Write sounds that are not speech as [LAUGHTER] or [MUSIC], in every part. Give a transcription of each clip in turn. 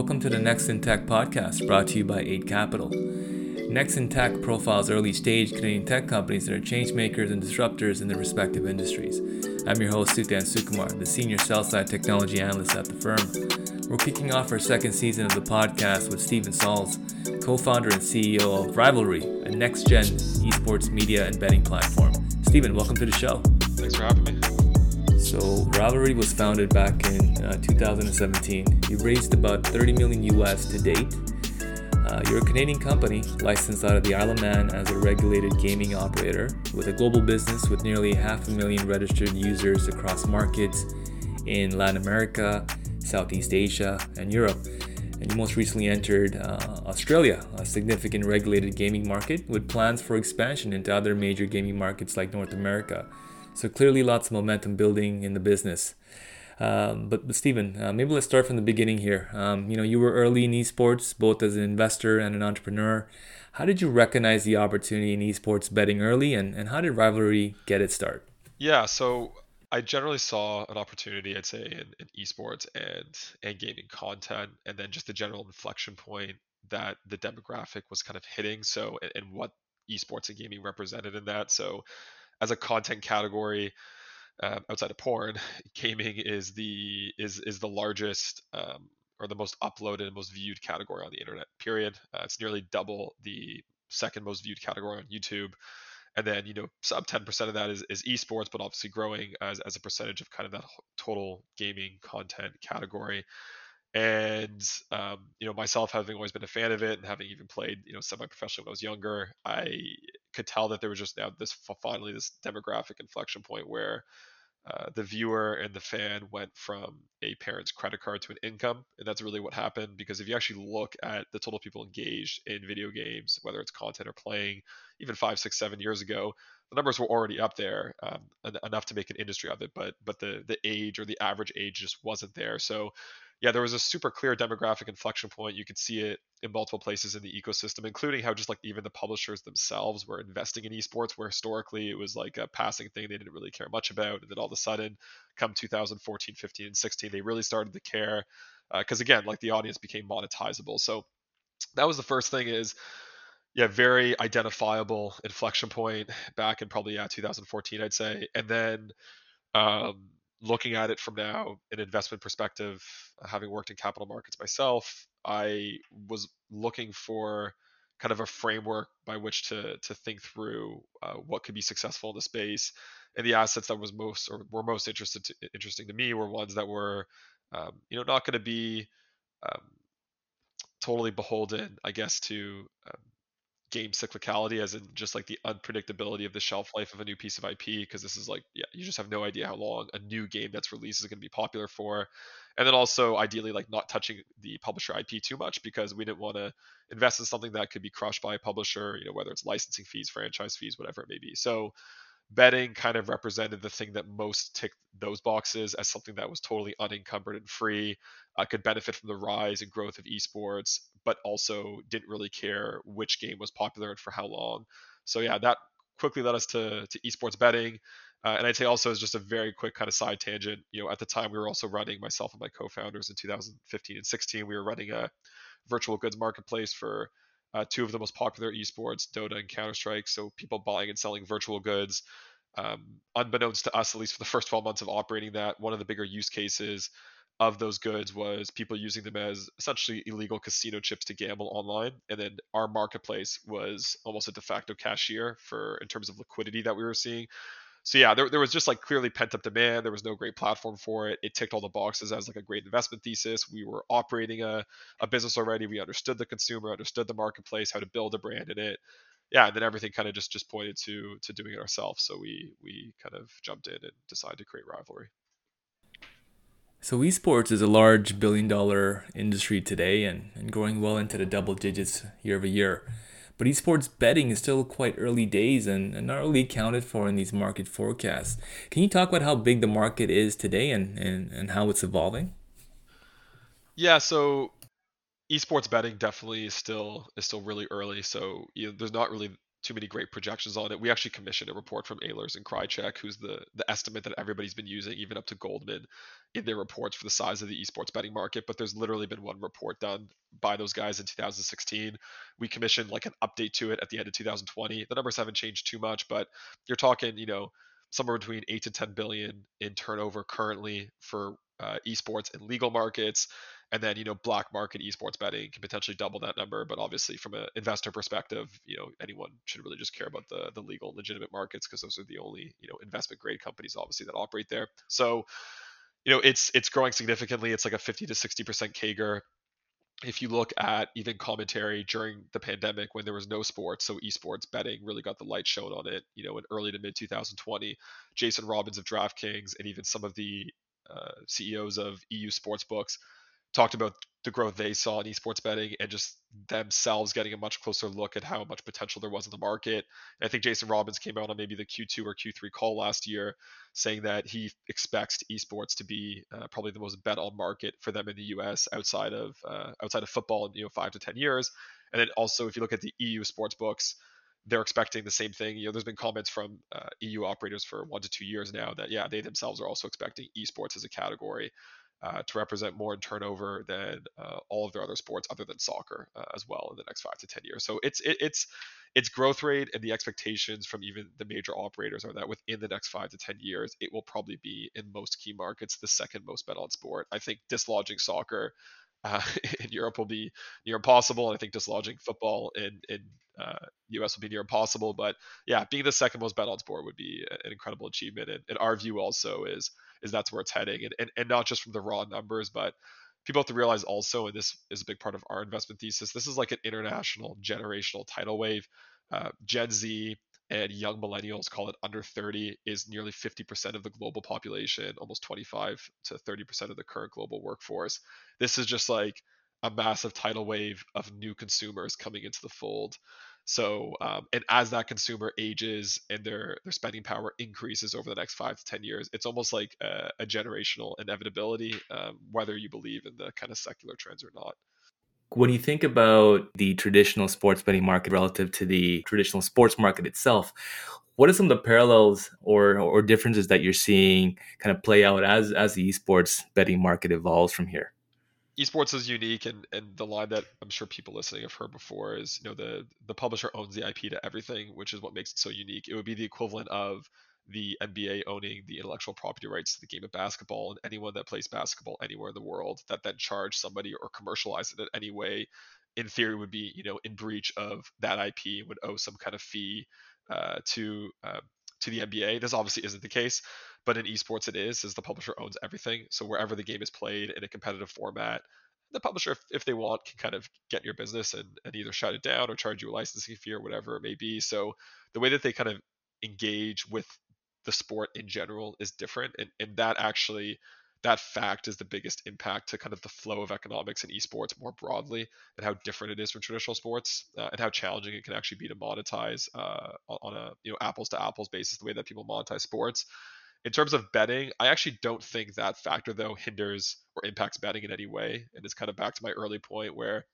Welcome to the Next in Tech podcast brought to you by 8 Capital. Next in Tech profiles early stage Canadian tech companies that are changemakers and disruptors in their respective industries. I'm your host, Suthan Sukumar, the senior sell side technology analyst at the firm. We're kicking off our second season of the podcast with Steven Salz, co founder and CEO of Rivalry, a next gen esports media and betting platform. Steven, welcome to the show. Thanks for having me. So, Rivalry was founded back in uh, 2017. You raised about 30 million US to date. Uh, you're a Canadian company licensed out of the Isle of Man as a regulated gaming operator with a global business with nearly half a million registered users across markets in Latin America, Southeast Asia, and Europe. And you most recently entered uh, Australia, a significant regulated gaming market, with plans for expansion into other major gaming markets like North America. So clearly, lots of momentum building in the business. Um, but, but Steven, uh, maybe let's start from the beginning here. Um, you know, you were early in esports, both as an investor and an entrepreneur. How did you recognize the opportunity in esports betting early, and, and how did Rivalry get its start? Yeah, so I generally saw an opportunity, I'd say, in, in esports and and gaming content, and then just the general inflection point that the demographic was kind of hitting. So, and, and what esports and gaming represented in that. So, as a content category um, outside of porn, [LAUGHS] gaming is the is is the largest um, or the most uploaded and most viewed category on the internet. Period. Uh, it's nearly double the second most viewed category on YouTube. And then you know sub 10% of that is, is esports, but obviously growing as, as a percentage of kind of that total gaming content category and um, you know myself having always been a fan of it and having even played you know semi-professionally when i was younger i could tell that there was just now this finally this demographic inflection point where uh, the viewer and the fan went from a parent's credit card to an income and that's really what happened because if you actually look at the total people engaged in video games whether it's content or playing even five six seven years ago the numbers were already up there um, enough to make an industry of it but but the the age or the average age just wasn't there. So yeah, there was a super clear demographic inflection point. You could see it in multiple places in the ecosystem, including how just like even the publishers themselves were investing in esports, where historically it was like a passing thing they didn't really care much about. And then all of a sudden, come 2014, 15, and 16, they really started to care because uh, again, like the audience became monetizable. So that was the first thing is yeah, very identifiable inflection point back in probably yeah 2014, I'd say, and then um, looking at it from now an investment perspective having worked in capital markets myself i was looking for kind of a framework by which to to think through uh, what could be successful in the space. And the assets that was most or were most interested to, interesting to me were ones that were um, you know not going to be um, totally beholden i guess to um, game cyclicality as in just like the unpredictability of the shelf life of a new piece of IP because this is like yeah you just have no idea how long a new game that's released is going to be popular for. And then also ideally like not touching the publisher IP too much because we didn't want to invest in something that could be crushed by a publisher you know whether it's licensing fees franchise fees whatever it may be. So betting kind of represented the thing that most ticked those boxes as something that was totally unencumbered and free, uh, could benefit from the rise and growth of esports, but also didn't really care which game was popular and for how long. So yeah, that quickly led us to to esports betting. Uh, and I'd say also as just a very quick kind of side tangent, you know, at the time we were also running myself and my co-founders in 2015 and 16, we were running a virtual goods marketplace for uh, two of the most popular esports, Dota and Counter Strike. So people buying and selling virtual goods. Um, unbeknownst to us, at least for the first 12 months of operating that, one of the bigger use cases of those goods was people using them as essentially illegal casino chips to gamble online. And then our marketplace was almost a de facto cashier for in terms of liquidity that we were seeing so yeah, there, there was just like clearly pent up demand. There was no great platform for it. It ticked all the boxes as like a great investment thesis. We were operating a, a business already. We understood the consumer, understood the marketplace, how to build a brand in it. Yeah, and then everything kind of just just pointed to to doing it ourselves. So we we kind of jumped in and decided to create Rivalry. So esports is a large billion dollar industry today and, and growing well into the double digits year over year. But esports betting is still quite early days and, not really accounted for in these market forecasts. Can you talk about how big the market is today and, and, and how it's evolving? Yeah, so esports betting definitely is still is still really early. So you know, there's not really too many great projections on it. We actually commissioned a report from Eilers and Krejcik, who's the the estimate that everybody's been using, even up to Goldman, in their reports for the size of the esports betting market. But there's literally been one report done by those guys in 2016. We commissioned like an update to it at the end of 2020. The numbers haven't changed too much, but you're talking, you know, somewhere between eight to 10 billion in turnover currently for uh, esports and legal markets and then you know black market esports betting can potentially double that number but obviously from an investor perspective you know anyone should really just care about the the legal legitimate markets because those are the only you know investment grade companies obviously that operate there. So you know it's it's growing significantly. It's like a 50 to 60 percent CAGR if you look at even commentary during the pandemic when there was no sports, so esports betting really got the light shown on it, you know, in early to mid 2020. Jason Robbins of DraftKings and even some of the uh, CEOs of EU sports books talked about the growth they saw in esports betting and just themselves getting a much closer look at how much potential there was in the market. I think Jason Robbins came out on maybe the Q2 or Q3 call last year saying that he expects esports to be uh, probably the most bet on market for them in the US outside of uh, outside of football in you know 5 to 10 years. And then also if you look at the EU sports books they're expecting the same thing. You know, there's been comments from uh, EU operators for one to two years now that yeah, they themselves are also expecting esports as a category uh, to represent more in turnover than uh, all of their other sports, other than soccer, uh, as well in the next five to ten years. So it's it, it's its growth rate and the expectations from even the major operators are that within the next five to ten years, it will probably be in most key markets the second most bet on sport. I think dislodging soccer uh, [LAUGHS] in Europe will be near impossible, and I think dislodging football in in uh, US will be near impossible. But yeah, being the second most bet on sport would be an incredible achievement. And, and our view also is is that's where it's heading, and, and and not just from the raw numbers, but people have to realize also, and this is a big part of our investment thesis. This is like an international generational tidal wave. Uh, Gen Z and young millennials call it under 30 is nearly 50% of the global population almost 25 to 30% of the current global workforce. This is just like a massive tidal wave of new consumers coming into the fold. So um, and as that consumer ages and their their spending power increases over the next five to ten years it's almost like a, a generational inevitability um, whether you believe in the kind of secular trends or not when you think about the traditional sports betting market relative to the traditional sports market itself, what are some of the parallels or, or differences that you're seeing kind of play out as, as the esports betting market evolves from here? esports is unique and, and the line that i'm sure people listening have heard before is you know the the publisher owns the ip to everything which is what makes it so unique it would be the equivalent of the NBA owning the intellectual property rights to the game of basketball, and anyone that plays basketball anywhere in the world that then charge somebody or commercialize it in any way, in theory, would be you know in breach of that IP and would owe some kind of fee uh, to uh, to the NBA. This obviously isn't the case, but in esports it is, as the publisher owns everything. So wherever the game is played in a competitive format, the publisher, if, if they want, can kind of get your business and, and either shut it down or charge you a licensing fee or whatever it may be. So the way that they kind of engage with the sport in general is different and, and that actually that fact is the biggest impact to kind of the flow of economics in esports more broadly and how different it is from traditional sports uh, and how challenging it can actually be to monetize uh, on a you know apples to apples basis the way that people monetize sports. In terms of betting i actually don't think that factor though hinders or impacts betting in any way and it's kind of back to my early point where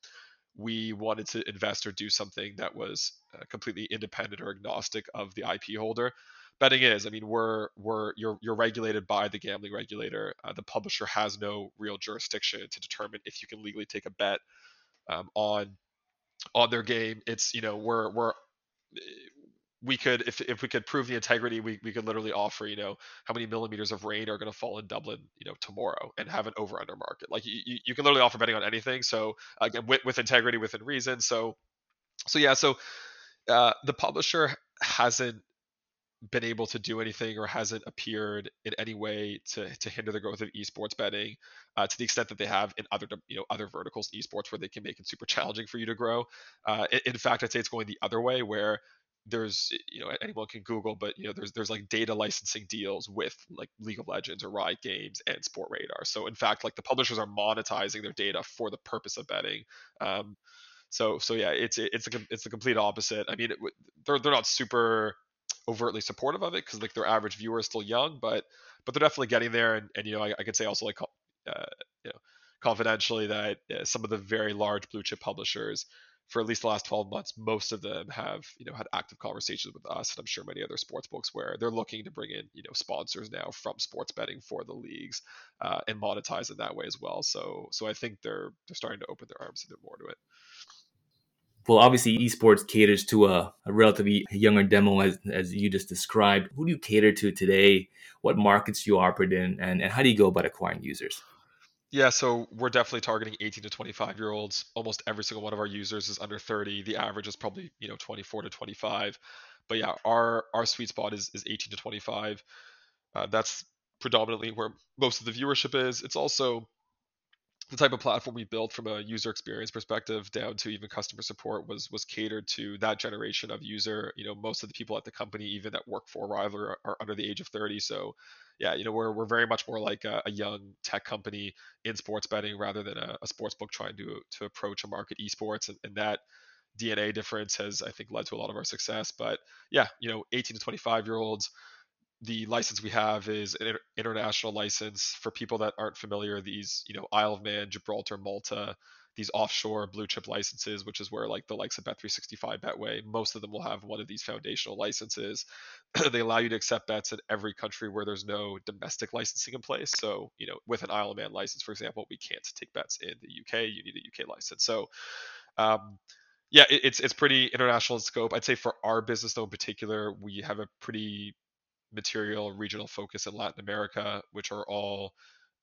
we wanted to invest or do something that was uh, completely independent or agnostic of the ip holder betting is. I mean, we're we're you're you're regulated by the gambling regulator. Uh, the publisher has no real jurisdiction to determine if you can legally take a bet um, on on their game. It's you know we're we're we could if, if we could prove the integrity we, we could literally offer you know how many millimeters of rain are going to fall in dublin you know tomorrow and have an over under market. Like you, you can literally offer betting on anything. So again with, with integrity within reason. So so yeah so uh, the publisher hasn't been able to do anything or hasn't appeared in any way to, to hinder the growth of esports betting uh, to the extent that they have in other you know other verticals in esports where they can make it super challenging for you to grow. Uh, in, in fact i'd say it's going the other way where there's you know anyone can google but you know there's there's like data licensing deals with like league of legends or riot games and Sportradar so in fact like the publishers are monetizing their data for the purpose of betting. Um, so so yeah it's it's a it's the complete opposite. I mean it, they're, they're not super overtly supportive of it because like their average viewer is still young, but but they're definitely getting there. And, and you know, I, I could say also like uh, you know confidentially that uh, some of the very large blue chip publishers for at least the last 12 months, most of them have, you know, had active conversations with us, and I'm sure many other sports books where they're looking to bring in, you know, sponsors now from sports betting for the leagues uh, and monetize it that way as well. So, so I think they're they're starting to open their arms a bit more to it. Well, obviously, esports caters to a, a relatively younger demo, as, as you just described. Who do you cater to today? What markets you operate in, and, and how do you go about acquiring users? Yeah, so we're definitely targeting 18 to 25 year olds. Almost every single one of our users is under 30. The average is probably you know 24 to 25. But yeah, our our sweet spot is is 18 to 25. Uh, that's predominantly where most of the viewership is. It's also the type of platform we built from a user experience perspective down to even customer support was was catered to that generation of user. You know most of the people at the company even that work for rival are, are under the age of 30 so yeah you know we're, we're very much more like a, a young tech company in sports betting rather than a, a sports book trying to to approach a market esports. And, and that dna difference has i think led to a lot of our success. But yeah you know 18 to 25 year olds the license we have is an international license for people that aren't familiar these you know isle of man gibraltar malta these offshore blue chip licenses which is where like the likes of bet365 betway most of them will have one of these foundational licenses. [CLEARS THROAT] They allow you to accept bets in every country where there's no domestic licensing in place. So you know with an isle of man license for example we can't take bets in the uk you need a uk license. So um, yeah, it's it's pretty international in scope. I'd say for our business though in particular, we have a pretty material regional focus in Latin America, which are all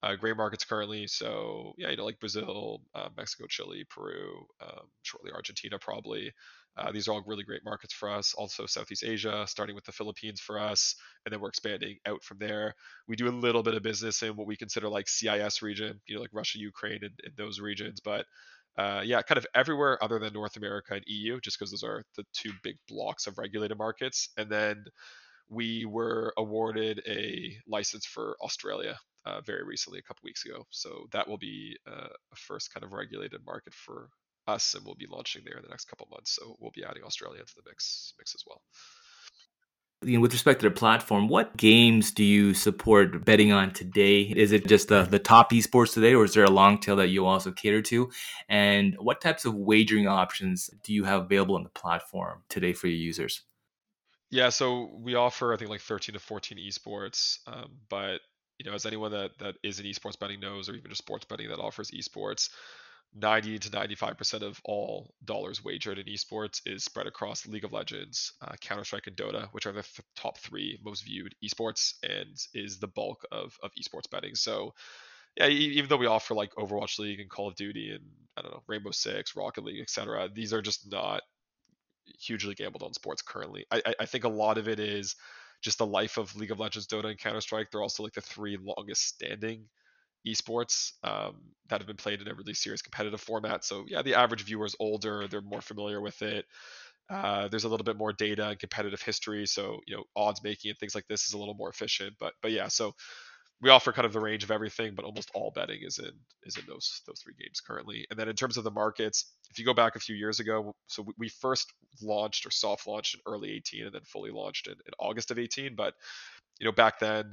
uh, gray markets currently. So yeah, you know, like Brazil, uh, Mexico, Chile, Peru, um, shortly Argentina, probably. Uh, these are all really great markets for us. Also, Southeast Asia, starting with the Philippines for us, and then we're expanding out from there. We do a little bit of business in what we consider like CIS region, you know, like Russia, Ukraine, and, and those regions. But uh, yeah, kind of everywhere other than North America and EU, just because those are the two big blocks of regulated markets. And then we were awarded a license for Australia uh, very recently, a couple weeks ago. So that will be uh, a first kind of regulated market for us, and we'll be launching there in the next couple months. So we'll be adding Australia to the mix mix as well. You know, with respect to the platform, what games do you support betting on today? Is it just the, the top esports today, or is there a long tail that you also cater to? And what types of wagering options do you have available on the platform today for your users? Yeah, so we offer I think like 13 to 14 esports, um, but you know, as anyone that that is in esports betting knows, or even just sports betting that offers esports, 90 to 95 percent of all dollars wagered in esports is spread across League of Legends, uh, Counter Strike, and Dota, which are the th- top three most viewed esports, and is the bulk of of esports betting. So yeah, even though we offer like Overwatch League and Call of Duty and I don't know Rainbow Six, Rocket League, etc., these are just not hugely gambled on sports currently. I, I think a lot of it is just the life of League of Legends, Dota, and Counter Strike. They're also like the three longest standing esports um, that have been played in a really serious competitive format. So yeah, the average viewer is older; they're more familiar with it. Uh, there's a little bit more data and competitive history, so you know odds making and things like this is a little more efficient. But but yeah, so we offer kind of the range of everything, but almost all betting is in is in those those three games currently. And then in terms of the markets, if you go back a few years ago, so we first launched or soft launched in early 18 and then fully launched in, in August of 18. But you know back then,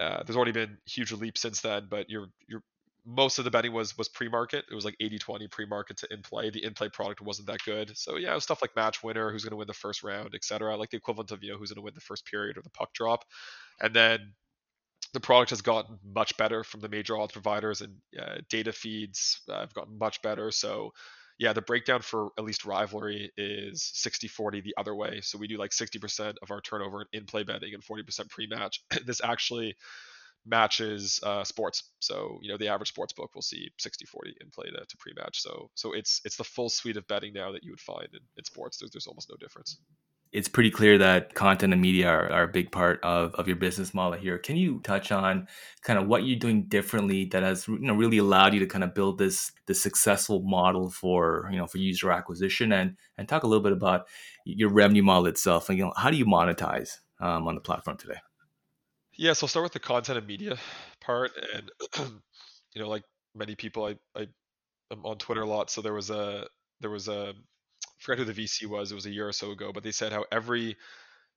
uh, there's already been huge leap since then. But you're you're most of the betting was was pre-market. It was like 80-20 pre-market to in-play. The in-play product wasn't that good. So yeah, stuff like match winner, who's going to win the first round, etc. Like the equivalent of you know who's going to win the first period or the puck drop. And then the product has gotten much better from the major odds providers and uh, data feeds uh, have gotten much better. So yeah, the breakdown for at least rivalry is 60 40 the other way. So we do like 60% of our turnover in play betting and 40% pre match. this actually matches uh, sports. So, you know, the average sports book will see 60 40 in play to, to pre match. So, so it's it's the full suite of betting now that you would find in, in sports. There's, there's almost no difference it's pretty clear that content and media are, are, a big part of, of your business model here. Can you touch on kind of what you're doing differently that has you know really allowed you to kind of build this this successful model for you know for user acquisition and and talk a little bit about your revenue model itself and you know how do you monetize um, on the platform today? Yeah, so I'll start with the content and media part, and [CLEARS THROAT] you know, like many people, I I am on Twitter a lot, so there was a there was a forget who the VC was. It was a year or so ago, but they said how every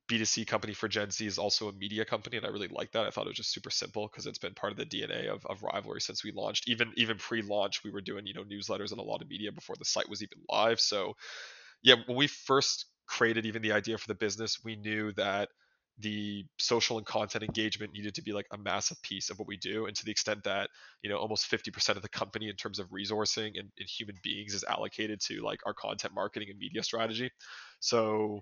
B2C company for Gen Z is also a media company, and I really like that. I thought it was just super simple because it's been part of the DNA of, of Rivalry since we launched. Even even pre-launch, we were doing you know newsletters and a lot of media before the site was even live. So yeah, when we first created even the idea for the business, we knew that the social and content engagement needed to be like a massive piece of what we do and to the extent that you know almost 50% of the company in terms of resourcing and, and, human beings is allocated to like our content marketing and media strategy. So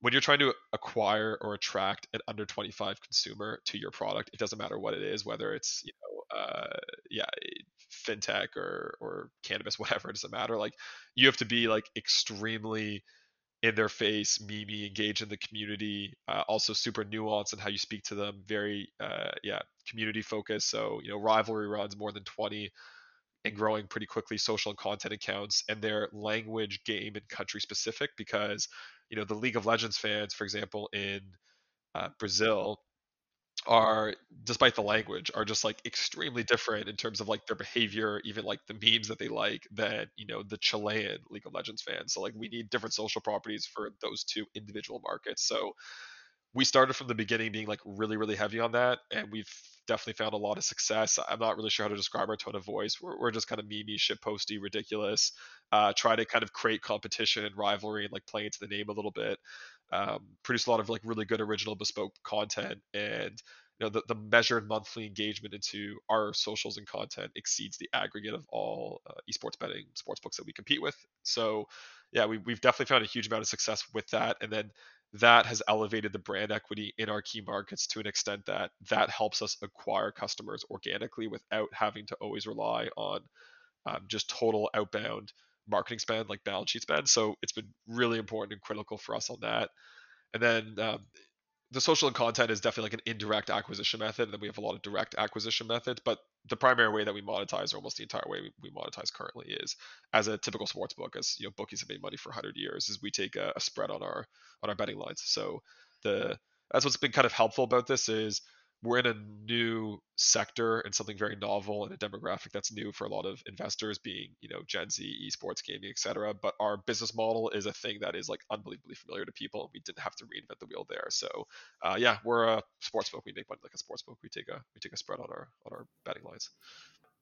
when you're trying to acquire or attract an under 25 consumer to your product it doesn't matter what it is whether it's you know uh, yeah fintech or or cannabis [LAUGHS] whatever it doesn't matter. Like you have to be like extremely in their face, Mimi, engage in the community. Uh, also, super nuanced in how you speak to them. Very, uh, yeah, community focused. So, you know, Rivalry runs more than 20 and growing pretty quickly social and content accounts, and they're language, game, and country specific because, you know, the League of Legends fans, for example, in uh, Brazil, are despite the language are just like extremely different in terms of like their behavior even like the memes that they like than you know the chilean league of legends fans. So like we need different social properties for those two individual markets. So we started from the beginning being like really really heavy on that and we've definitely found a lot of success. I'm not really sure how to describe our tone of voice. We're, we're just kind of meme shit posty ridiculous uh, try to kind of create competition and rivalry and like play into the name a little bit um, produce a lot of like really good original bespoke content and you know the, the measured monthly engagement into our socials and content exceeds the aggregate of all uh, esports betting sports books that we compete with. So yeah we, we've definitely found a huge amount of success with that and then that has elevated the brand equity in our key markets to an extent that that helps us acquire customers organically without having to always rely on um, just total outbound marketing spend like balance sheet spend so it's been really important and critical for us on that. And then um, the social and content is definitely like an indirect acquisition method and then we have a lot of direct acquisition methods but the primary way that we monetize or almost the entire way we, monetize currently is as a typical sports book as you know bookies have made money for 100 years is we take a, a spread on our on our betting lines. So the that's what's been kind of helpful about this is we're in a new sector and something very novel and a demographic that's new for a lot of investors being you know gen z esports gaming etc but our business model is a thing that is like unbelievably familiar to people and we didn't have to reinvent the wheel there. So uh, yeah we're a sports book. We make money like a sports book. We take a we take a spread on our on our betting lines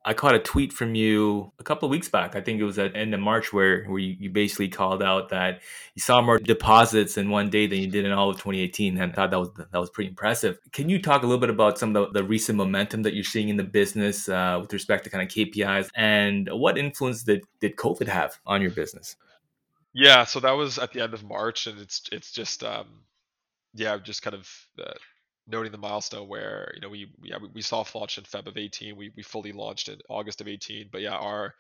I caught a tweet from you a couple of weeks back. I think it was at end of March where, where you, you basically called out that you saw more deposits in one day than you did in all of 2018. And I thought that was that was pretty impressive. Can you talk a little bit about some of the, the recent momentum that you're seeing in the business uh, with respect to kind of KPIs and what influence did, did COVID have on your business? Yeah, so that was at the end of March, and it's it's just um, yeah, just kind of uh, noting the milestone where you know we we, yeah, we soft launched in Feb of 18. We we fully launched in August of 18. But yeah, our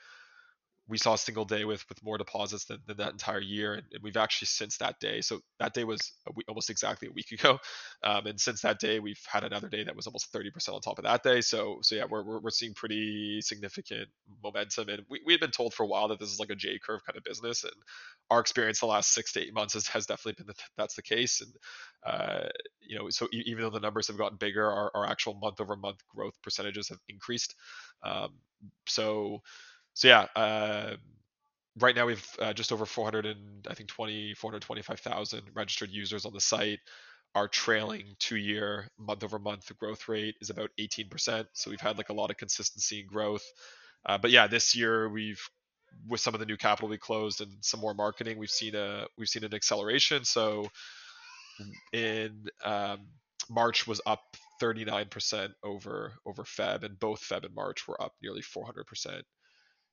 we saw a single day with with more deposits than, than that entire year and, and, we've actually since that day so that day was week, almost exactly a week [LAUGHS] ago um, and since that day we've had another day that was almost 30% on top of that day so so yeah we're, we're, we're seeing pretty significant momentum and we, we had been told for a while that this is like a j curve kind of business and our experience the last six to eight months has, has definitely been that that's the case and uh, you know so even though the numbers have gotten bigger our, our actual month over month growth percentages have increased um, so so yeah, uh, right now we have uh, just over 400 and I think 20 425,000 registered users on the site. Our trailing two-year month-over-month growth rate is about 18%. So we've had like a lot of consistency and growth. Uh, but yeah, this year we've with some of the new capital we closed and some more marketing, we've seen a we've seen an acceleration. So in um, March was up 39% over over Feb, and both Feb and March were up nearly 400%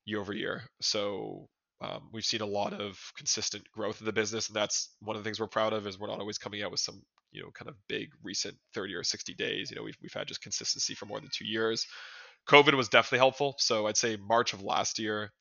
year over year. So um, we've seen a lot of consistent growth in the business, and that's one of the things we're proud of. Is we're not always coming out with some you know kind of big recent 30 or 60 days. You know, we've we've had just consistency for more than two years. COVID was definitely helpful. So I'd say March of last year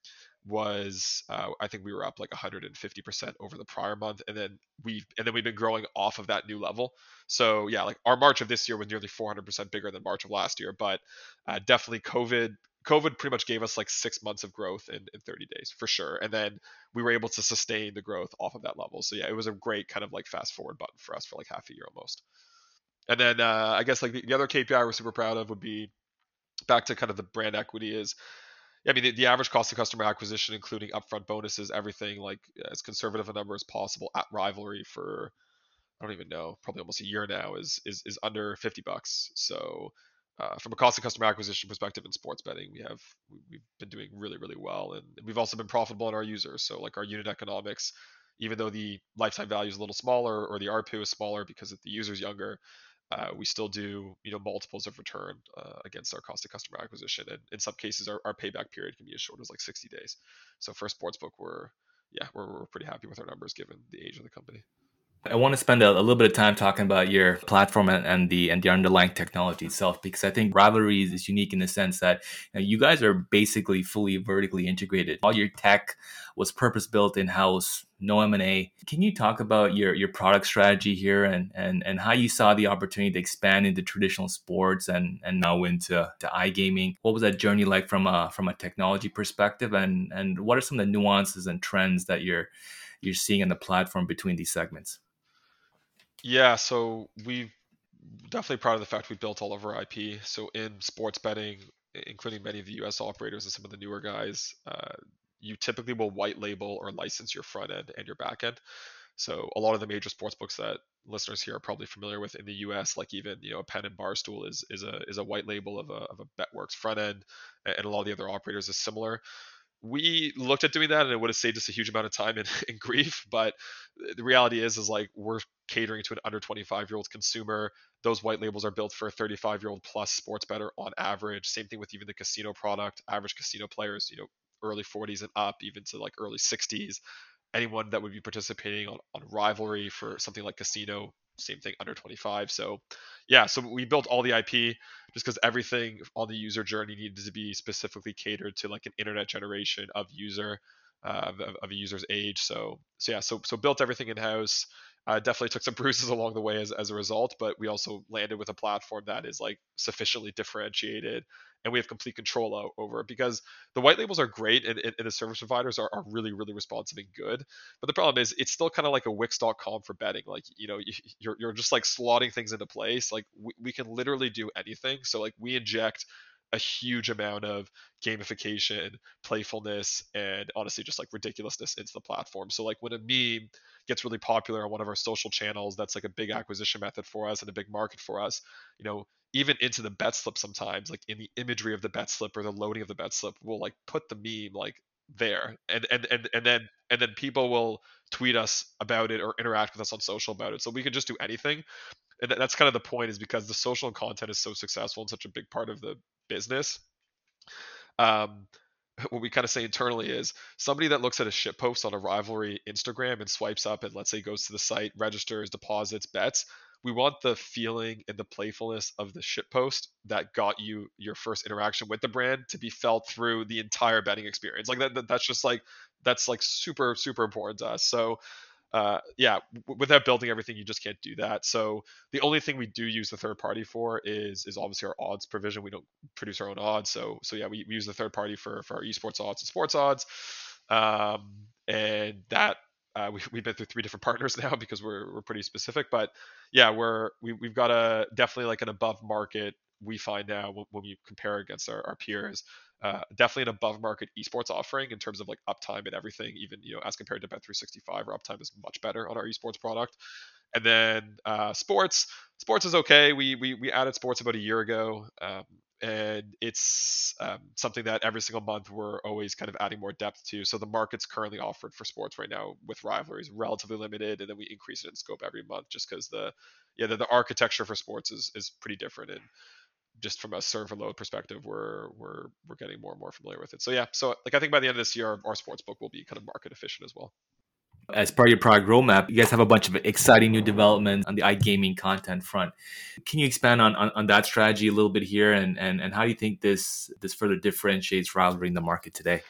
was uh, I think we were up like 150% over the prior month, and then we and then we've been growing off of that new level. So yeah, like our March of this year was nearly 400% bigger than March of last year, but uh, definitely COVID COVID pretty much gave us like six months of growth in, in 30 days for sure. And then we were able to sustain the growth off of that level. So yeah, it was a great kind of like fast forward button for us for like half a year almost. And then uh, I guess like the, the other KPI we're super proud of would be back to kind of the brand equity is I mean, the, the, average cost of customer acquisition, including upfront bonuses, everything like as conservative a number as possible at Rivalry for I don't even know, probably almost a year now, is is is under 50 bucks. So uh, from a cost of customer acquisition perspective in sports betting, we have we've been doing really really well, and we've also been profitable in our users. So like our unit economics, even though the lifetime value is a little smaller or the ARPU is smaller because the user's younger, uh, we still do you know multiples of return uh, against our cost of customer acquisition, and in some cases our, our payback period can be as short as like 60 days. So for sportsbook, we're yeah we're, we're pretty happy with our numbers given the age of the company. I want to spend a, a, little bit of time talking about your platform and, and, the and the underlying technology itself because I think Rivalry is unique in the sense that you, know, you guys are basically fully vertically integrated. All your tech was purpose built in house, no M and A. Can you talk about your your product strategy here and and and how you saw the opportunity to expand into traditional sports and and now into to iGaming? What was that journey like from a from a technology perspective and and what are some of the nuances and trends that you're you're seeing on the platform between these segments? Yeah, so we've definitely proud of the fact we built all of our IP. So in sports betting, including many of the US operators and some of the newer guys, uh, you typically will white label or license your front end and your back end. So a lot of the major sports books that listeners here are probably familiar with in the US, like even you know a Penn and Barstool is is a is a white label of a of a BetWorks front end, and a lot of the other operators is similar we looked at doing that and it would have saved us a huge amount of time and, [LAUGHS] and, grief but the reality is is like we're catering to an under 25 year old consumer. Those white labels are built for a 35 year old plus sports better on average. Same thing with even the casino product. Average casino players you know early 40s and up even to like early 60s anyone that would be participating on, on rivalry for something like casino same thing under 25 so yeah so we built all the ip just because everything on the user journey needed to be specifically catered to like an internet generation of user uh, of, of, a user's age. So so yeah so so built everything in house uh, definitely took some [LAUGHS] bruises along the way as, as a result, but we also landed with a platform that is like sufficiently differentiated and we have complete control over it because the white labels are great and, and, the service providers are, are really, really responsive and good. But the problem is it's still kind of like a Wix.com for betting. Like, you know, [LAUGHS] you're, you're just like slotting things into place. Like we, we can literally do anything. So like we inject a huge amount of gamification, playfulness, and honestly just like ridiculousness into the platform. So like when a meme gets really popular on one of our social channels, that's like a big acquisition method for us and a big market for us. You know, even into the bet slip sometimes, like in the imagery of the bet slip or the loading of the bet slip, we'll like put the meme like there and and and and then and then people will tweet us about it or interact with us on social about it so we can just do anything and that's kind of the point is because the social content is so successful and such a big part of the business. Um, [LAUGHS] what we kind of say internally is somebody that looks at a shit post on a rivalry Instagram and swipes up and let's say goes to the site, registers, deposits, bets. We want the feeling and the playfulness of the shit post that got you your first interaction with the brand to be felt through the entire betting experience. Like that, that that's just like that's like super super important to us. So uh, yeah, w- without building everything, you just can't do that. So the only thing we do use the third party for is is obviously our odds provision. We don't produce our own odds, so so yeah, we, we use the third party for for our esports odds and sports odds, um, and that uh, we, we've been through three different [LAUGHS] partners now because we're, we're pretty specific but yeah we're we, we've got a definitely like an above market we find now when, when we compare against our, our peers uh, definitely an above market esports offering in terms of like uptime and everything even you know as compared to bet365 our uptime is much better on our esports product. And then uh, sports sports is okay. We, we we added sports about a year ago um, and it's um, something that every single month we're always kind of adding more depth to. So the market's currently offered for sports right now with rivalries relatively limited and then we increase it in scope every month just because the yeah the, the architecture for sports is is pretty different. And just from a server load perspective, we're we're we're getting more and more familiar with it. So yeah, so like I think by the end of this year, our, sports book will be kind of market efficient as well. As part of your product roadmap, you guys have a bunch of exciting new developments on the iGaming content front. Can you expand on, on, on that strategy a little bit here, and, and and how do you think this this further differentiates Rivalry in the market today?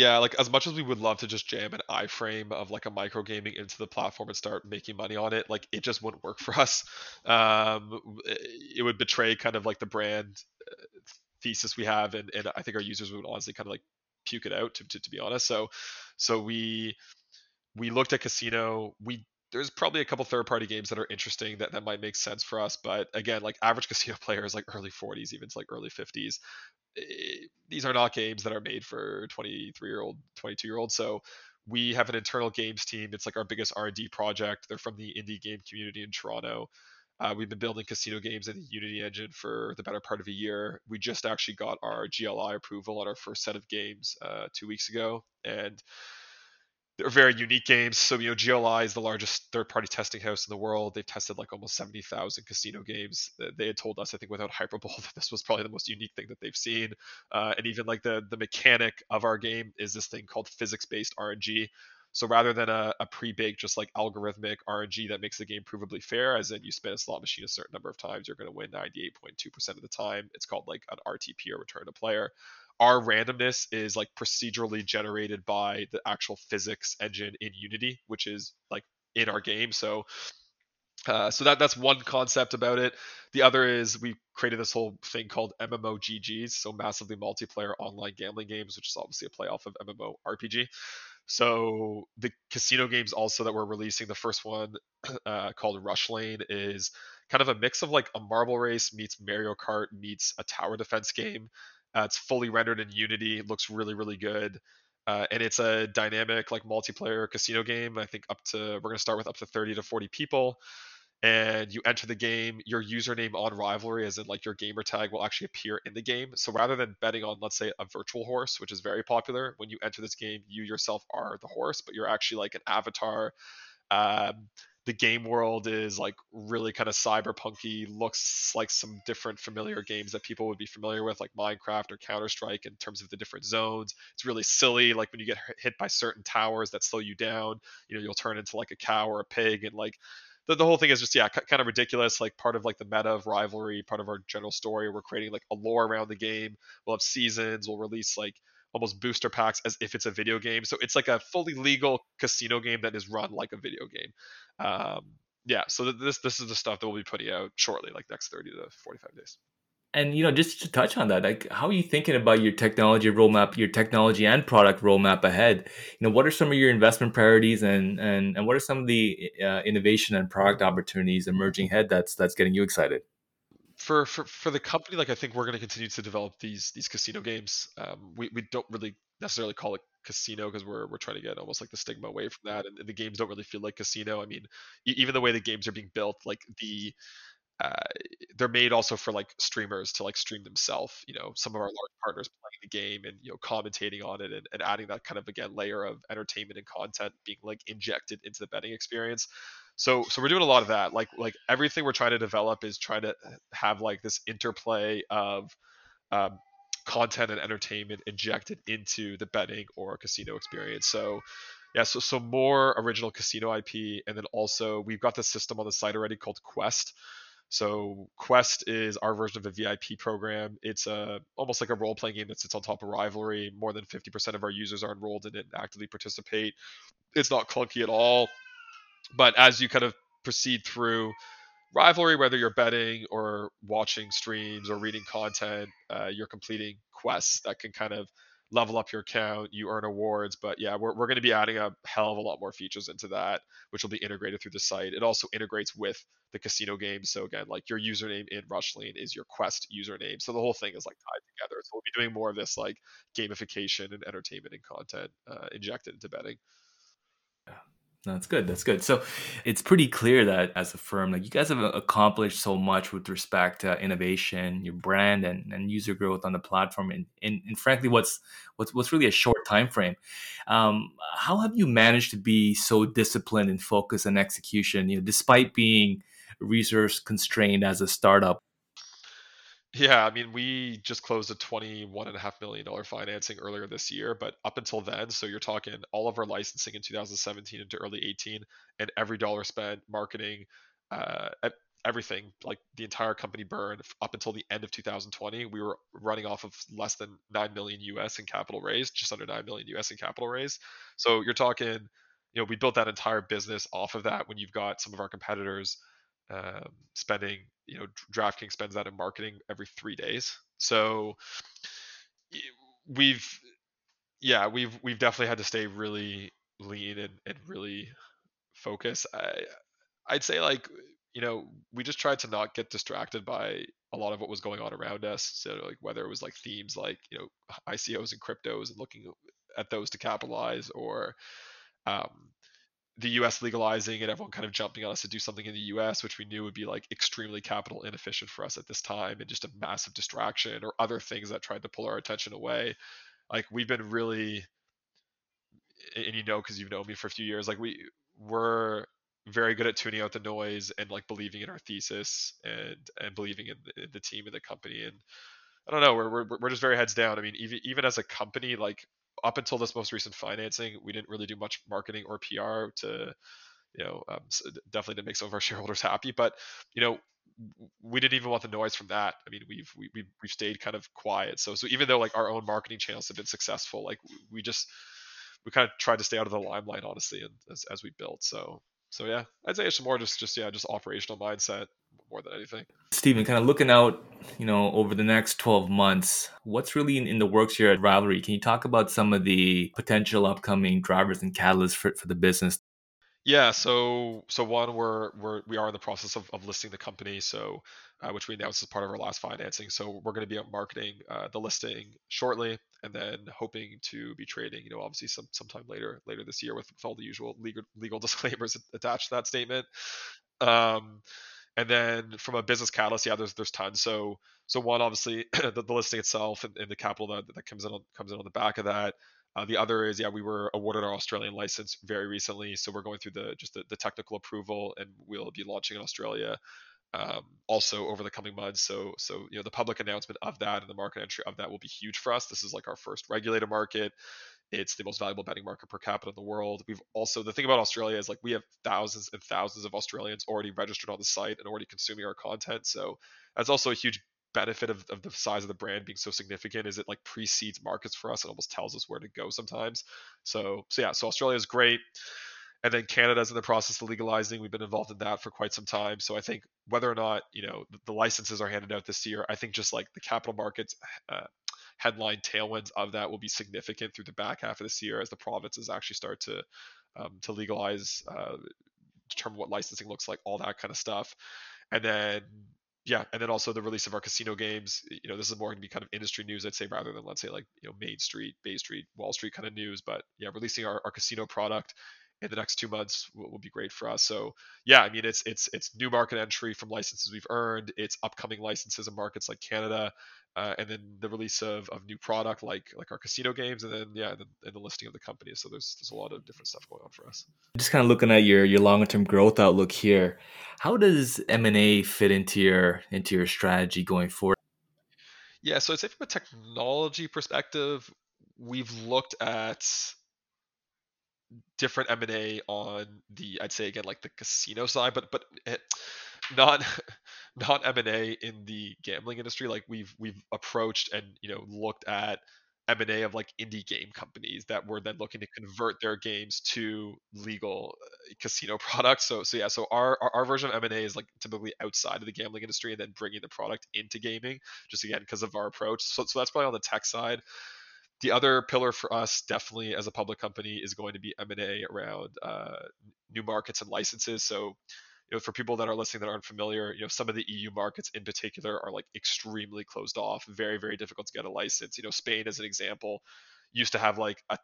Yeah, like as much as we would love to just jam an iframe of like a Microgaming into the platform and start making money on it, like it just wouldn't work for [LAUGHS] us. Um, it would betray kind of like the brand uh, thesis we have, and, and I think our users would honestly kind of like puke it out to, to, to be honest. So, so we we looked at casino. We there's probably a couple third party games that are interesting that, that might make sense for us. But again, like average [LAUGHS] casino players like early 40s, even to like early 50s eh, these are not games that are made for 23 year old, 22 year old. So we have an internal games team. It's like our biggest R&D project. They're from the indie game community in Toronto. Uh, we've been building casino games in the Unity engine for the better part of a year. We just actually got our GLI approval on our first set of games uh, two weeks ago, and they're very unique games. So, you know, GLI is the largest third party testing house in the world. They've tested like almost 70,000 casino games. They had told us, I think, without hyperbole, [LAUGHS] that this was probably the most unique thing that they've seen. Uh, and even like the, the mechanic of our game is this thing called physics based RNG. So rather than a, a pre-baked, just like algorithmic RNG that makes the game provably fair, as in you spin a slot machine a certain number of times, you're going to win 98.2% of the time. It's called like an RTP or return to player our randomness is like procedurally generated by the actual physics engine in Unity, which is like in our game. So uh, so that that's one concept about it. The other is we created this whole thing called MMOGGs, so massively multiplayer online gambling games, which is obviously a play off of MMORPG. So the casino games also that we're releasing, the first one [CLEARS THROAT] uh, called Rushlane is kind of a mix of like a marble race meets Mario Kart meets a tower defense game. Uh, it's fully rendered in Unity. It looks really, really good. Uh, and it's a dynamic, like multiplayer casino game. I think up to we're going to start with up to 30 to 40 people, and you enter the game. Your username on Rivalry, as in like your gamer tag, will actually appear in the game. So rather than betting on, let's say, a virtual horse, which is very popular, when you enter this game, you yourself are the horse, but you're actually like an avatar. Um, the game world is like really kind of cyberpunky looks like some different familiar games that people would be familiar with like minecraft or counter-strike in terms of the different zones. It's really silly like when you get hit by certain towers that slow you down you know you'll turn into like a cow or a pig and like the, the whole thing is just yeah kind of ridiculous like part of like the meta of rivalry part of our general story we're creating like a lore around the game. We'll have seasons we'll release like almost booster packs as if it's a video game. So it's like a fully legal casino game that is run like a video game. Um, yeah, so this this is the stuff that we'll be putting out shortly, like next 30 to 45 days. And you know, just to touch on that, like how are you thinking about your technology roadmap, your technology and product roadmap ahead? You know, what are some of your investment priorities, and and and what are some of the uh, innovation and product opportunities emerging ahead that's that's getting you excited? For, for for the company, like I think we're going to continue to develop these these casino games. Um, we we don't really necessarily call it casino because we're we're trying to get almost like the stigma away from that, and, and the games don't really feel like casino. I mean, even the way the games are being built, like the uh, they're made also for like streamers to like stream themselves. You know, some of our large partners playing the game and you know commentating on it and, and adding that kind of again layer of entertainment and content being like injected into the betting experience. So so we're doing a lot of that. Like like everything we're trying to develop is trying to have like this interplay of um, content and entertainment injected into the betting or casino experience. So yeah, so so more original casino IP, and then also we've got the system on the site already called Quest. So Quest is our version of a VIP program. It's a almost like a role playing game that sits on top of Rivalry. More than 50% of our users are enrolled in it and actively participate. It's not clunky at all. But as you kind of proceed through rivalry, whether you're betting or watching streams or reading content, uh, you're completing quests that can kind of level up your account. You earn awards, but yeah, we're, we're going to be adding a hell of a lot more features into that, which will be integrated through the site. It also integrates with the casino game. So again, like your username in Rushlane is your quest username. So the whole thing is like tied together. So we'll be doing more of this like gamification and entertainment and content uh, injected into betting. That's good. That's good. So it's pretty clear that as a firm, like you guys have accomplished so much with respect to innovation, your brand, and, and user growth on the platform, and, and, and frankly, what's what's what's really a short time frame. Um, how have you managed to be so disciplined and focused on execution? You know, despite being resource constrained as a startup. Yeah, I mean, we just closed a twenty-one and a half million dollar financing earlier this year, but up until then, so you're talking all of our licensing in 2017 into early 18, and every dollar spent marketing, uh, everything, like the entire company burn up until the end of 2020, we were running off of less than nine million US in capital raised, just under nine million US in capital raised. So you're talking, you know, we built that entire business off of that. When you've got some of our competitors um, spending you know DraftKings spends that in marketing every three days. So we've yeah we've we've definitely had to stay really lean and, and really focus. I I'd say like you know we just tried to not get distracted by a lot of what was going on around us. So like whether it was like themes like you know ICOs and cryptos and looking at those to capitalize, or um, the U.S. legalizing and everyone kind of jumping on us to do something in the U.S., which we knew would be like extremely capital inefficient for us at this time and just a massive distraction, or other things that tried to pull our attention away. Like we've been really, and you know because you've known me for a few years, like we were very good at tuning out the noise and like believing in our thesis and and believing in the, in the team and the company and I don't know we're, we're we're just very heads down. I mean even even as a company like up until this most recent financing we didn't really do much marketing or PR to you know um, definitely to make some of our [LAUGHS] shareholders happy but you know we didn't even want the noise from that. I mean, we've we, we we've stayed kind of quiet. So so even though like our own marketing channels have been successful, like we just we kind of tried to stay out of the limelight, honestly, and as, as we built. So so yeah, I'd say it's more just just yeah, just operational mindset more than anything. Steven, kind of looking out, you know, over the next 12 months, what's really in, in, the works here at Rivalry? Can you talk about some of the potential upcoming drivers and catalysts for, for the business? Yeah, so so one, we're we're we are in the process of, of listing the company, so uh, which we announced as part of our last financing. So we're going to be out marketing uh, the listing shortly, and then hoping to be trading, you know, obviously some sometime later later this year with, with all the usual legal legal [LAUGHS] disclaimers attached to that statement. Um, and then from a business catalyst, yeah, there's there's tons. So so one, obviously [CLEARS THROAT] the, the listing itself and, and, the capital that, that comes in on, comes in on the back of that. Uh, the other is, yeah, we were awarded our Australian license very recently, so we're going through the just the, the technical approval, and we'll be launching in Australia um, also over the coming months. So, so you know, the public announcement of that and the market entry of that will be huge for us. This is like our first regulated market. It's the most valuable betting market per capita in the world. We've also the thing about Australia is like we have thousands and thousands of Australians already registered on the site and already consuming our content. So that's also a huge benefit of, of the size of the brand being so significant is it like precedes markets for us. It almost tells us where to go sometimes. So so yeah, so Australia is great. And then Canada's in the process of legalizing. We've been involved in that for quite some time. So I think whether or not you know the, licenses are handed out this year, I think just like the capital markets uh, headline tailwinds of that will be significant through the back half of this year as the provinces actually start to um, to legalize, uh, determine what licensing looks like, all that kind of stuff. And then yeah, and then also the release of our casino games. You know, this is more going to be kind of industry news, I'd say, rather than let's say like you know Main Street, Bay Street, Wall Street kind of news. But yeah, releasing our, our casino product in the next two months will, will, be great for us. So yeah, I mean it's it's it's new market entry from licenses we've earned. It's upcoming licenses in markets like Canada, uh, and then the release of, of new product like like our casino games, and then yeah, and, and the listing of the company. So there's there's a lot of different stuff going on for us. Just kind of looking at your your longer term growth outlook here, how does M and A fit into your into your strategy going forward? Yeah, so I'd say from a technology perspective, we've looked at different M and A on the I'd say again like the casino side, but but it, not [LAUGHS] not M and A in the gambling industry. Like we've we've approached and you know looked at M and A of like indie game companies that were then looking to convert their games to legal uh, casino [LAUGHS] products. So so yeah, so our our, our version of M and A is like typically outside of the gambling industry and then bringing the product into gaming, just again because of our approach. So so that's probably on the tech side. The other pillar for us, definitely as a public company, is going to be M and A around uh, new markets and licenses. So you know, for people that are listening that aren't familiar, you know, some of the EU markets in particular are like extremely closed off, very, very difficult to get a license. You know, Spain, as an example, used to have like a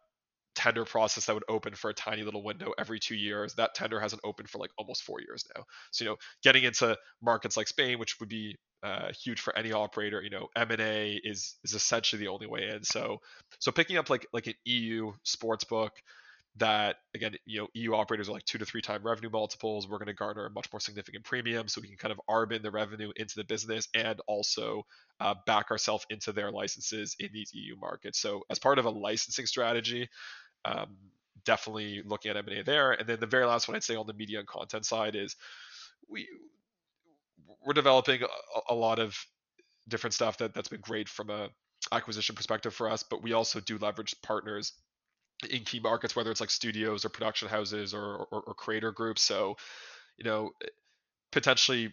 tender process that would open for a tiny little window every two years. That tender hasn't opened for like almost four years now. So, you know, getting into markets like Spain, which would be uh, huge for any operator, you know, M&A is is essentially the only way in. So, so picking up like like an EU sports book, that again you know eu operators are like two to three time revenue multiples we're going to garner a much more significant premium so we can kind of arb in the revenue into the business and also uh, back ourselves into their licenses in these eu markets so as part of a licensing strategy um, definitely looking at m&a there and then the very last one i'd say on the media and content side is we we're developing a, a lot of different stuff that that's been great from a acquisition perspective for us but we also do leverage partners in key markets, whether it's like studios or production houses or, or, or creator groups. So, you know, potentially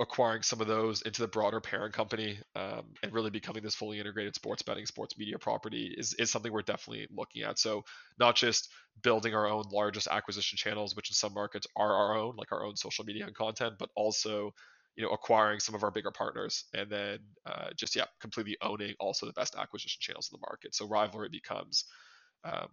acquiring some of those into the broader parent company um, and really becoming this fully integrated sports betting, sports media property is, is something we're definitely looking at. So not just building our own largest acquisition channels, which in some markets are our own, like our own social media and content, but also you know acquiring some of our bigger partners and then uh, just yeah completely owning also the best acquisition channels in the market so rivalry becomes um,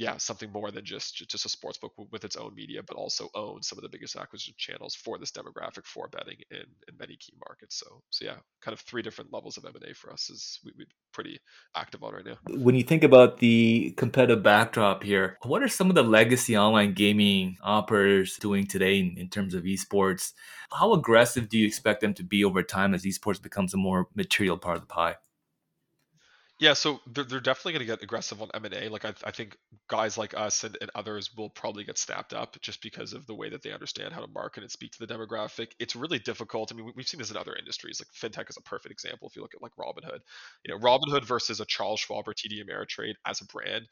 yeah, something more than just just a sports book with its own media, but also own some of the biggest acquisition channels for this demographic for betting in, in many key markets. So so yeah, kind of three different levels of M and A for us is we, we're pretty active on right now. When you think about the competitive backdrop here, what are some of the legacy online gaming operators doing today in, in terms of esports? How aggressive do you expect them to be over time as esports becomes a more material part of the pie? Yeah, so they're, they're definitely going to get aggressive on M&A. Like I, I think guys like us and, and others will probably get snapped up just because of the way that they understand how to market and speak to the demographic. It's really difficult. I mean, we've seen this in other industries. Like fintech is a perfect example. If you look at like Robinhood, you know, Robinhood versus a Charles Schwab or TD Ameritrade as a brand,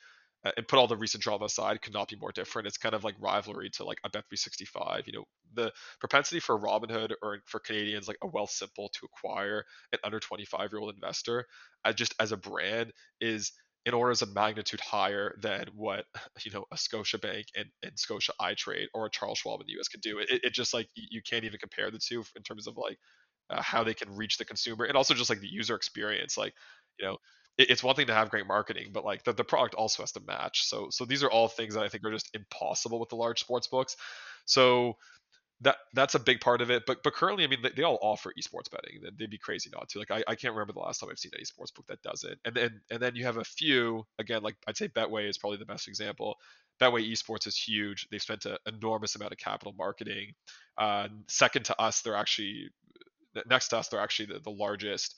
and put all the recent drama aside, could not be more different. It's kind of like rivalry to like a Bet365. You know, the propensity for Robinhood or for Canadians like a Wealthsimple to acquire an under 25 year old investor, uh, just as a brand, is in orders of magnitude higher than what [LAUGHS] you know a Scotiabank and, and Scotia iTrade or a Charles Schwab in the U.S. can do. It, it just like you can't even compare the two in terms of like uh, how they can reach the consumer and also just like the user experience. Like you know it's one thing to have great marketing, but like the, the product also has to match. So so these are all things that I think are just impossible with the large sports books. So that that's a big part of it. But but currently, I mean, they, they all offer esports betting. They'd be crazy not to. Like I, I can't remember the last time I've seen any sports book that does it. And then and then you have a few again. Like I'd say Betway is probably the best example. Betway Esports is huge. They've spent an enormous amount of capital marketing. Uh, second to us, they're actually next to us, they're actually the, the largest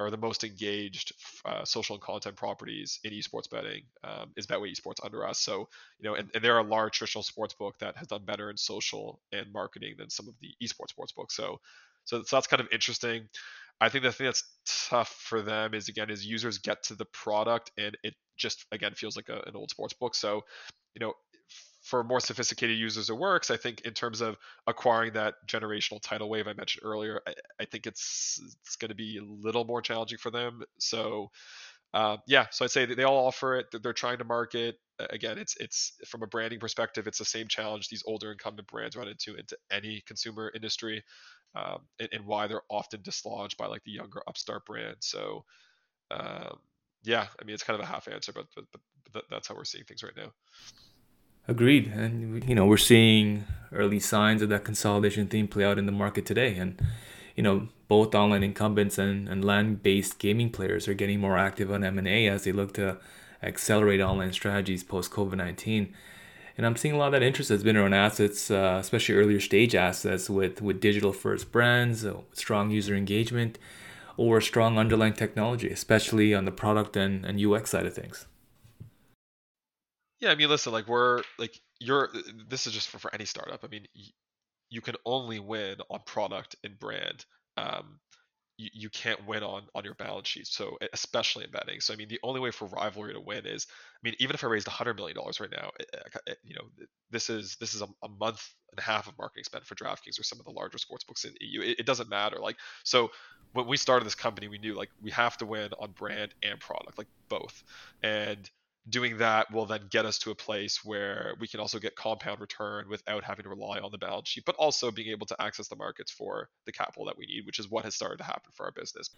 or the most engaged uh, social and content properties in esports betting um, is Betway Esports under us. So, you know, and, and, they're a large traditional sports book that has done better in social and marketing than some of the esports sports books. So, so, so that's kind of interesting. I think the thing that's tough for them is again is users get to the product and it just again feels like a, an old sports book. So, you know, for more sophisticated users it works i think in terms of acquiring that generational tidal wave i mentioned earlier i, I think it's it's going to be a little more challenging for them. So uh, yeah so i'd say they all offer it they're trying to market again it's it's from a branding perspective it's the same challenge these older incumbent brands run into into any consumer industry um, and, and, why they're often dislodged by like the younger upstart brands. So um, yeah i mean it's kind of a half answer but, but, but that's how we're seeing things right now Agreed, and you know we're seeing early signs of that consolidation theme play out in the market today, and you know both online incumbents and, and land-based gaming players are getting more active on M&A as they look to accelerate online strategies post COVID-19. And I'm seeing a lot of that interest that's been around assets, uh, especially earlier stage assets with, with digital first brands, uh, strong user engagement, or strong underlying technology, especially on the product and, and UX side of things. Yeah, I mean, listen, like we're like you're. This is just for, for any startup. I mean, y- you can only win on product and brand. Um, you, you can't win on on your balance sheet. So especially in betting. So I mean, the only way for rivalry to win is, I mean, even if I raised a hundred million dollars right now, it, it, you know, this is this is a, a, month and a half of marketing spend for DraftKings or some of the larger sports books in EU. It, it doesn't matter. Like so, when we started this company, we knew like we have to win on brand and product, like both, and doing that will then get us to a place where we can also get compound return without having to rely on the balance sheet, but also being able to access the markets for the capital that we need, which is what has started to happen for our business.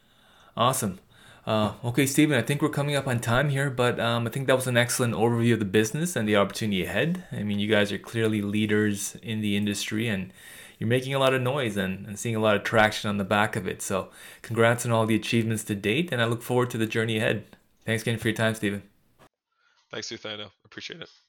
Awesome. Uh, okay, Steven, I think we're coming up on time here, but um, I think that was an excellent overview of the business and the opportunity ahead. I mean, you guys are clearly leaders in the industry and you're making a lot of noise and, and seeing a lot of traction on the back of it. So, congrats on all the achievements to date, and I look forward to the journey ahead. Thanks again for your time, Steven. Thanks, Uthano. Appreciate it.